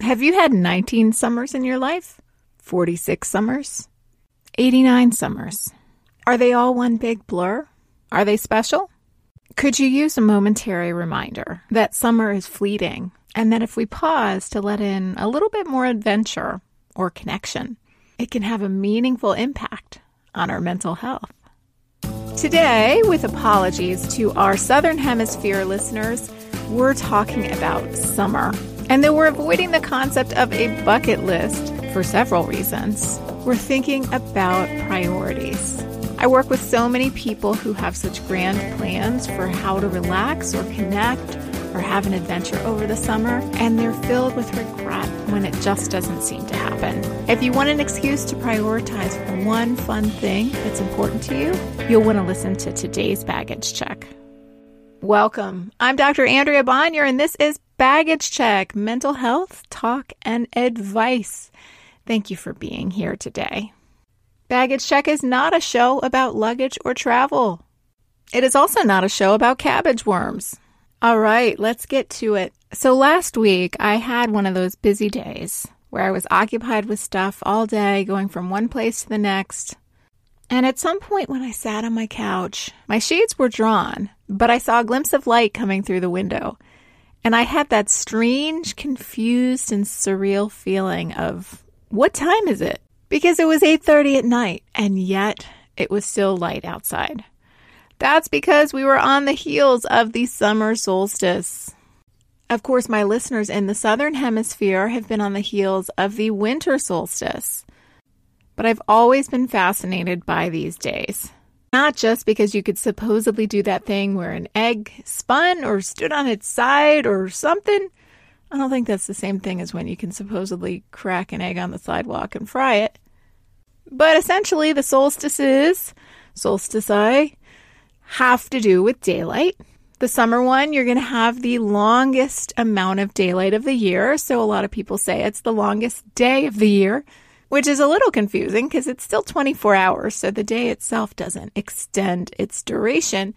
Have you had 19 summers in your life? 46 summers? 89 summers? Are they all one big blur? Are they special? Could you use a momentary reminder that summer is fleeting and that if we pause to let in a little bit more adventure or connection, it can have a meaningful impact on our mental health? Today, with apologies to our Southern Hemisphere listeners, we're talking about summer. And then we're avoiding the concept of a bucket list for several reasons. We're thinking about priorities. I work with so many people who have such grand plans for how to relax or connect or have an adventure over the summer, and they're filled with regret when it just doesn't seem to happen. If you want an excuse to prioritize one fun thing that's important to you, you'll want to listen to today's baggage check. Welcome. I'm Dr. Andrea Bonior, and this is Baggage Check Mental Health, Talk, and Advice. Thank you for being here today. Baggage Check is not a show about luggage or travel. It is also not a show about cabbage worms. All right, let's get to it. So last week, I had one of those busy days where I was occupied with stuff all day, going from one place to the next. And at some point, when I sat on my couch, my shades were drawn, but I saw a glimpse of light coming through the window. And I had that strange, confused, and surreal feeling of what time is it? Because it was 8:30 at night, and yet it was still light outside. That's because we were on the heels of the summer solstice. Of course, my listeners in the southern hemisphere have been on the heels of the winter solstice. But I've always been fascinated by these days. Not just because you could supposedly do that thing where an egg spun or stood on its side or something. I don't think that's the same thing as when you can supposedly crack an egg on the sidewalk and fry it. But essentially, the solstices, solstici, have to do with daylight. The summer one, you're going to have the longest amount of daylight of the year. So a lot of people say it's the longest day of the year, which is a little confusing because it's still 24 hours. So the day itself doesn't extend its duration,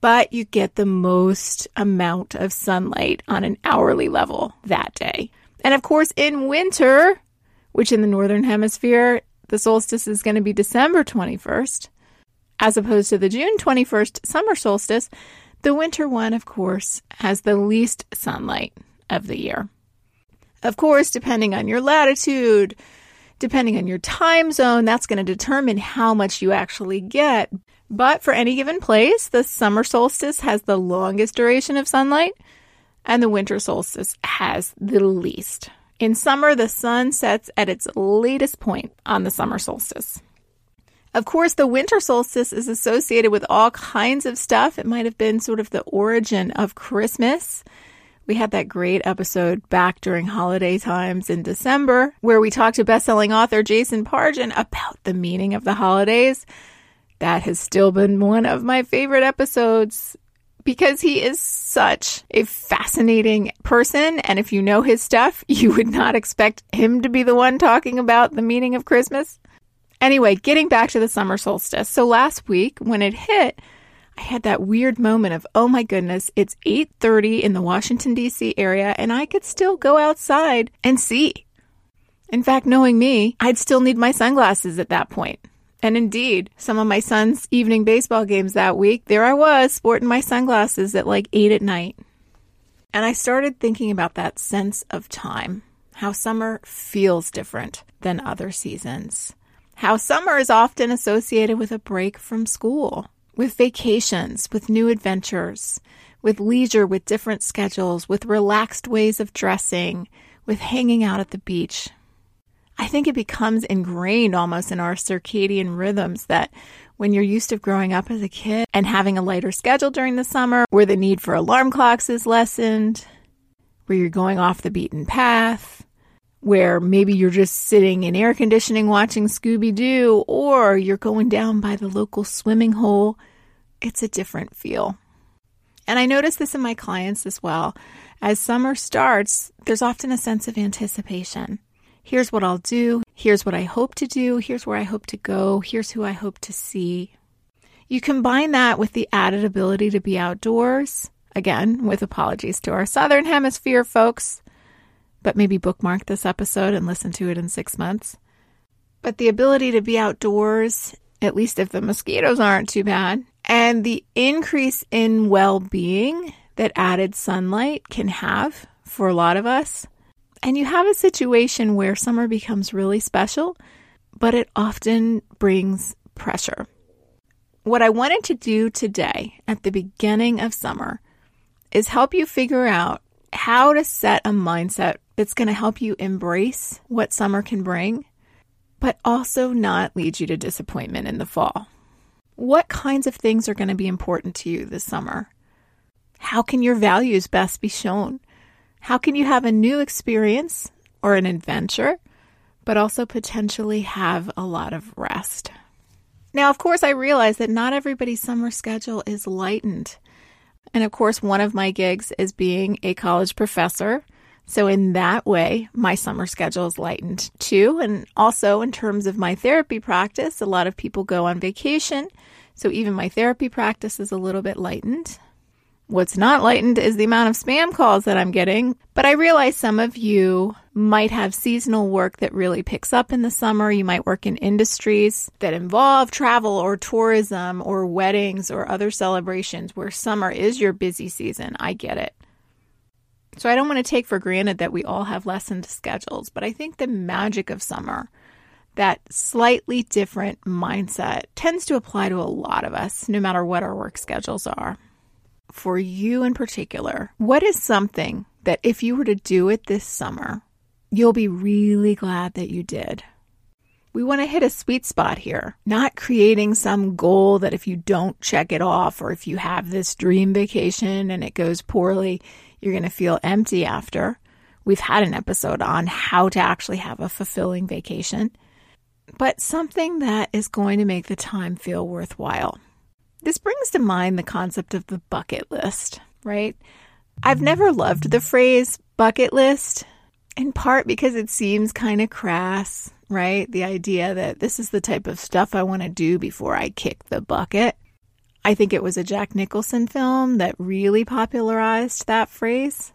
but you get the most amount of sunlight on an hourly level that day. And of course, in winter, which in the northern hemisphere, the solstice is going to be December 21st as opposed to the June 21st summer solstice, the winter one, of course, has the least sunlight of the year. Of course, depending on your latitude, depending on your time zone, that's going to determine how much you actually get. But for any given place, the summer solstice has the longest duration of sunlight, and the winter solstice has the least. In summer, the sun sets at its latest point on the summer solstice. Of course, the winter solstice is associated with all kinds of stuff. It might have been sort of the origin of Christmas. We had that great episode back during holiday times in December where we talked to bestselling author Jason Pargin about the meaning of the holidays. That has still been one of my favorite episodes because he is such a fascinating person. And if you know his stuff, you would not expect him to be the one talking about the meaning of Christmas. Anyway, getting back to the summer solstice. So last week when it hit, I had that weird moment of, "Oh my goodness, it's 8:30 in the Washington D.C. area and I could still go outside and see." In fact, knowing me, I'd still need my sunglasses at that point. And indeed, some of my son's evening baseball games that week, there I was sporting my sunglasses at like 8 at night. And I started thinking about that sense of time, how summer feels different than other seasons how summer is often associated with a break from school, with vacations, with new adventures, with leisure, with different schedules, with relaxed ways of dressing, with hanging out at the beach. I think it becomes ingrained almost in our circadian rhythms that when you're used to growing up as a kid and having a lighter schedule during the summer, where the need for alarm clocks is lessened, where you're going off the beaten path, where maybe you're just sitting in air conditioning watching Scooby Doo, or you're going down by the local swimming hole, it's a different feel. And I notice this in my clients as well. As summer starts, there's often a sense of anticipation. Here's what I'll do. Here's what I hope to do. Here's where I hope to go. Here's who I hope to see. You combine that with the added ability to be outdoors, again, with apologies to our Southern Hemisphere folks, but maybe bookmark this episode and listen to it in six months. But the ability to be outdoors, at least if the mosquitoes aren't too bad, and the increase in well being that added sunlight can have for a lot of us. And you have a situation where summer becomes really special, but it often brings pressure. What I wanted to do today at the beginning of summer is help you figure out how to set a mindset that's going to help you embrace what summer can bring, but also not lead you to disappointment in the fall. What kinds of things are going to be important to you this summer? How can your values best be shown? How can you have a new experience or an adventure, but also potentially have a lot of rest? Now, of course, I realize that not everybody's summer schedule is lightened. And of course, one of my gigs is being a college professor. So, in that way, my summer schedule is lightened too. And also, in terms of my therapy practice, a lot of people go on vacation. So, even my therapy practice is a little bit lightened. What's not lightened is the amount of spam calls that I'm getting, but I realize some of you might have seasonal work that really picks up in the summer. You might work in industries that involve travel or tourism or weddings or other celebrations where summer is your busy season. I get it. So I don't want to take for granted that we all have lessened schedules, but I think the magic of summer, that slightly different mindset, tends to apply to a lot of us, no matter what our work schedules are for you in particular, what is something that if you were to do it this summer, you'll be really glad that you did? We want to hit a sweet spot here, not creating some goal that if you don't check it off or if you have this dream vacation and it goes poorly, you're going to feel empty after. We've had an episode on how to actually have a fulfilling vacation, but something that is going to make the time feel worthwhile. This brings to mind the concept of the bucket list, right? I've never loved the phrase bucket list, in part because it seems kind of crass, right? The idea that this is the type of stuff I want to do before I kick the bucket. I think it was a Jack Nicholson film that really popularized that phrase.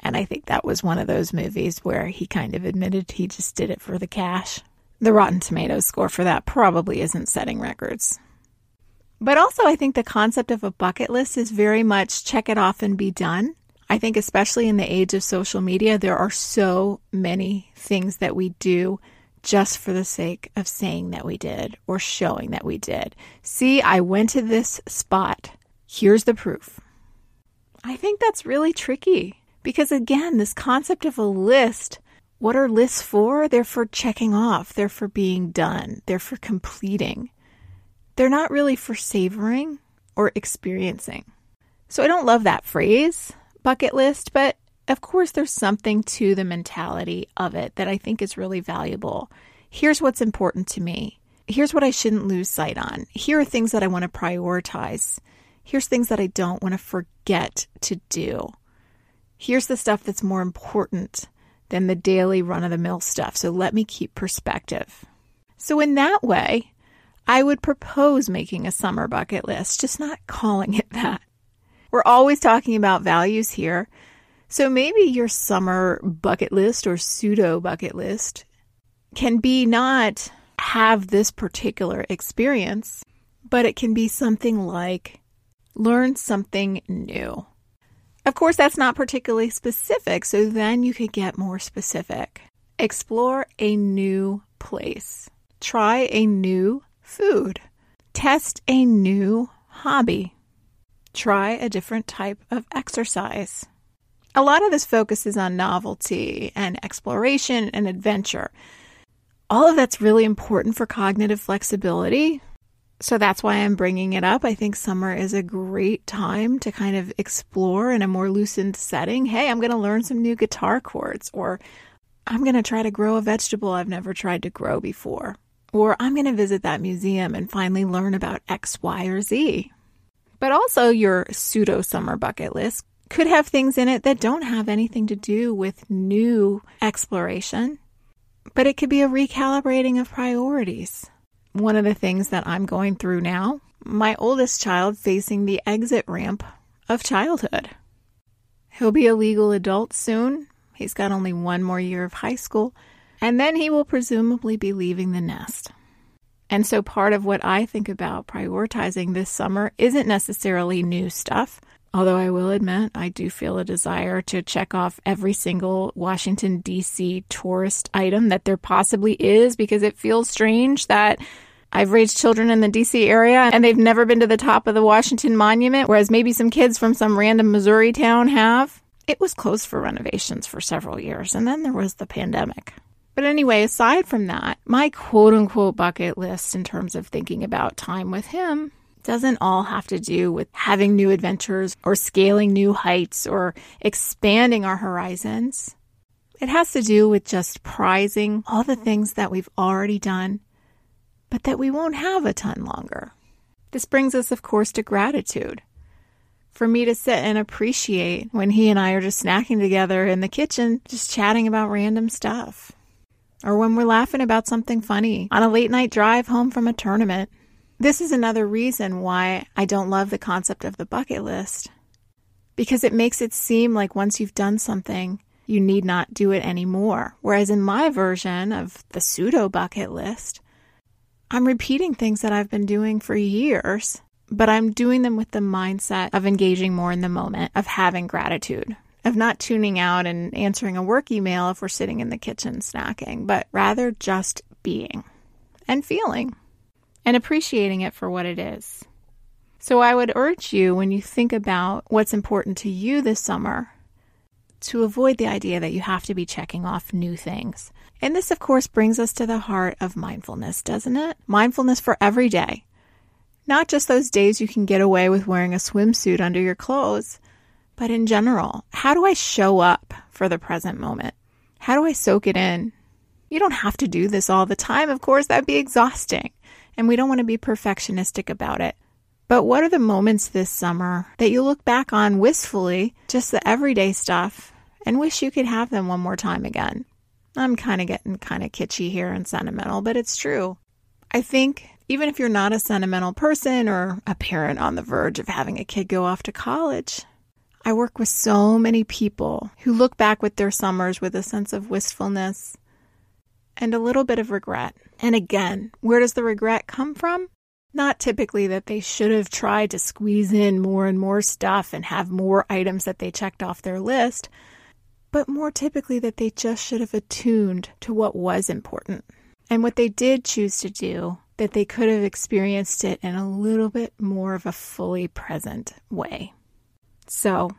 And I think that was one of those movies where he kind of admitted he just did it for the cash. The Rotten Tomatoes score for that probably isn't setting records. But also, I think the concept of a bucket list is very much check it off and be done. I think, especially in the age of social media, there are so many things that we do just for the sake of saying that we did or showing that we did. See, I went to this spot. Here's the proof. I think that's really tricky because, again, this concept of a list what are lists for? They're for checking off, they're for being done, they're for completing they're not really for savoring or experiencing. So I don't love that phrase, bucket list, but of course there's something to the mentality of it that I think is really valuable. Here's what's important to me. Here's what I shouldn't lose sight on. Here are things that I want to prioritize. Here's things that I don't want to forget to do. Here's the stuff that's more important than the daily run of the mill stuff. So let me keep perspective. So, in that way, I would propose making a summer bucket list, just not calling it that. We're always talking about values here. So maybe your summer bucket list or pseudo bucket list can be not have this particular experience, but it can be something like learn something new. Of course, that's not particularly specific, so then you could get more specific. Explore a new place. Try a new food. Test a new hobby. Try a different type of exercise. A lot of this focuses on novelty and exploration and adventure. All of that's really important for cognitive flexibility. So that's why I'm bringing it up. I think summer is a great time to kind of explore in a more loosened setting. Hey, I'm going to learn some new guitar chords, or I'm going to try to grow a vegetable I've never tried to grow before. Or I'm going to visit that museum and finally learn about X, Y, or Z. But also, your pseudo summer bucket list could have things in it that don't have anything to do with new exploration, but it could be a recalibrating of priorities. One of the things that I'm going through now, my oldest child facing the exit ramp of childhood. He'll be a legal adult soon, He's got only one more year of high school, and then he will presumably be leaving the nest. And so, part of what I think about prioritizing this summer isn't necessarily new stuff. Although I will admit, I do feel a desire to check off every single Washington, D.C. tourist item that there possibly is because it feels strange that I've raised children in the DC area and they've never been to the top of the Washington Monument, whereas maybe some kids from some random Missouri town have. It was closed for renovations for several years, and then there was the pandemic. But anyway, aside from that, my quote unquote bucket list in terms of thinking about time with him doesn't all have to do with having new adventures or scaling new heights or expanding our horizons. It has to do with just prizing all the things that we've already done but that we won't have a ton longer. This brings us, of course, to gratitude. For me to sit and appreciate when he and I are just snacking together in the kitchen, just chatting about random stuff. Or when we're laughing about something funny on a late night drive home from a tournament. This is another reason why I don't love the concept of the bucket list. Because it makes it seem like once you've done something, you need not do it anymore. Whereas in my version of the pseudo bucket list, I'm repeating things that I've been doing for years, but I'm doing them with the mindset of engaging more in the moment, of having gratitude, of not tuning out and answering a work email if we're sitting in the kitchen snacking, but rather just being and feeling and appreciating it for what it is. So I would urge you when you think about what's important to you this summer to avoid the idea that you have to be checking off new things. And this, of course, brings us to the heart of mindfulness, doesn't it? Mindfulness for every day. Not just those days you can get away with wearing a swimsuit under your clothes, but in general. How do I show up for the present moment? How do I soak it in? You don't have to do this all the time, of course, that'd be exhausting. And we don't want to be perfectionistic about it. But what are the moments this summer that you look back on wistfully, just the everyday stuff, and wish you could have them one more time again? I'm kind of getting kind of kitschy here and sentimental, but it's true. I think even if you're not a sentimental person or a parent on the verge of having a kid go off to college, I work with so many people who look back with their summers with a sense of wistfulness and a little bit of regret. And again, where does the regret come from? Not typically that they should have tried to squeeze in more and more stuff and have more items that they checked off their list, but more typically that they just should have attuned to what was important. And what they did choose to do, that they could have experienced it in a little bit more of a fully present way. So,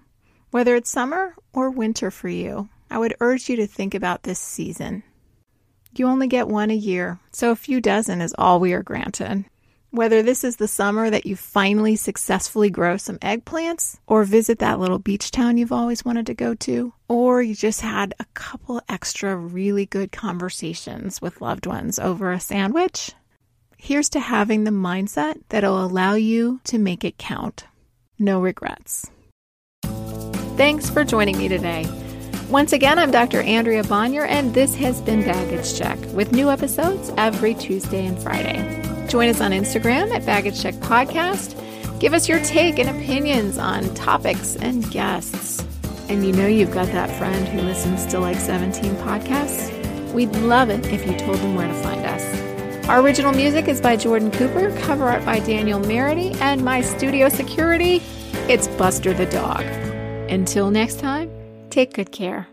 whether it's summer or winter for you, I would urge you to think about this season. You only get one a year, so a few dozen is all we are granted. Whether this is the summer that you finally successfully grow some eggplants, or visit that little beach town you've always wanted to go to, or you just had a couple extra really good conversations with loved ones over a sandwich, here's to having the mindset that'll allow you to make it count. No regrets. Thanks for joining me today. Once again, I'm Dr. Andrea Bonior, and this has been Baggage Check with new episodes every Tuesday and Friday. Join us on Instagram at Baggage Check Podcast. Give us your take and opinions on topics and guests. And you know you've got that friend who listens to like 17 podcasts? We'd love it if you told them where to find us. Our original music is by Jordan Cooper, cover art by Danielle Merity, and my studio security, it's Buster the dog. Until next time, take good care.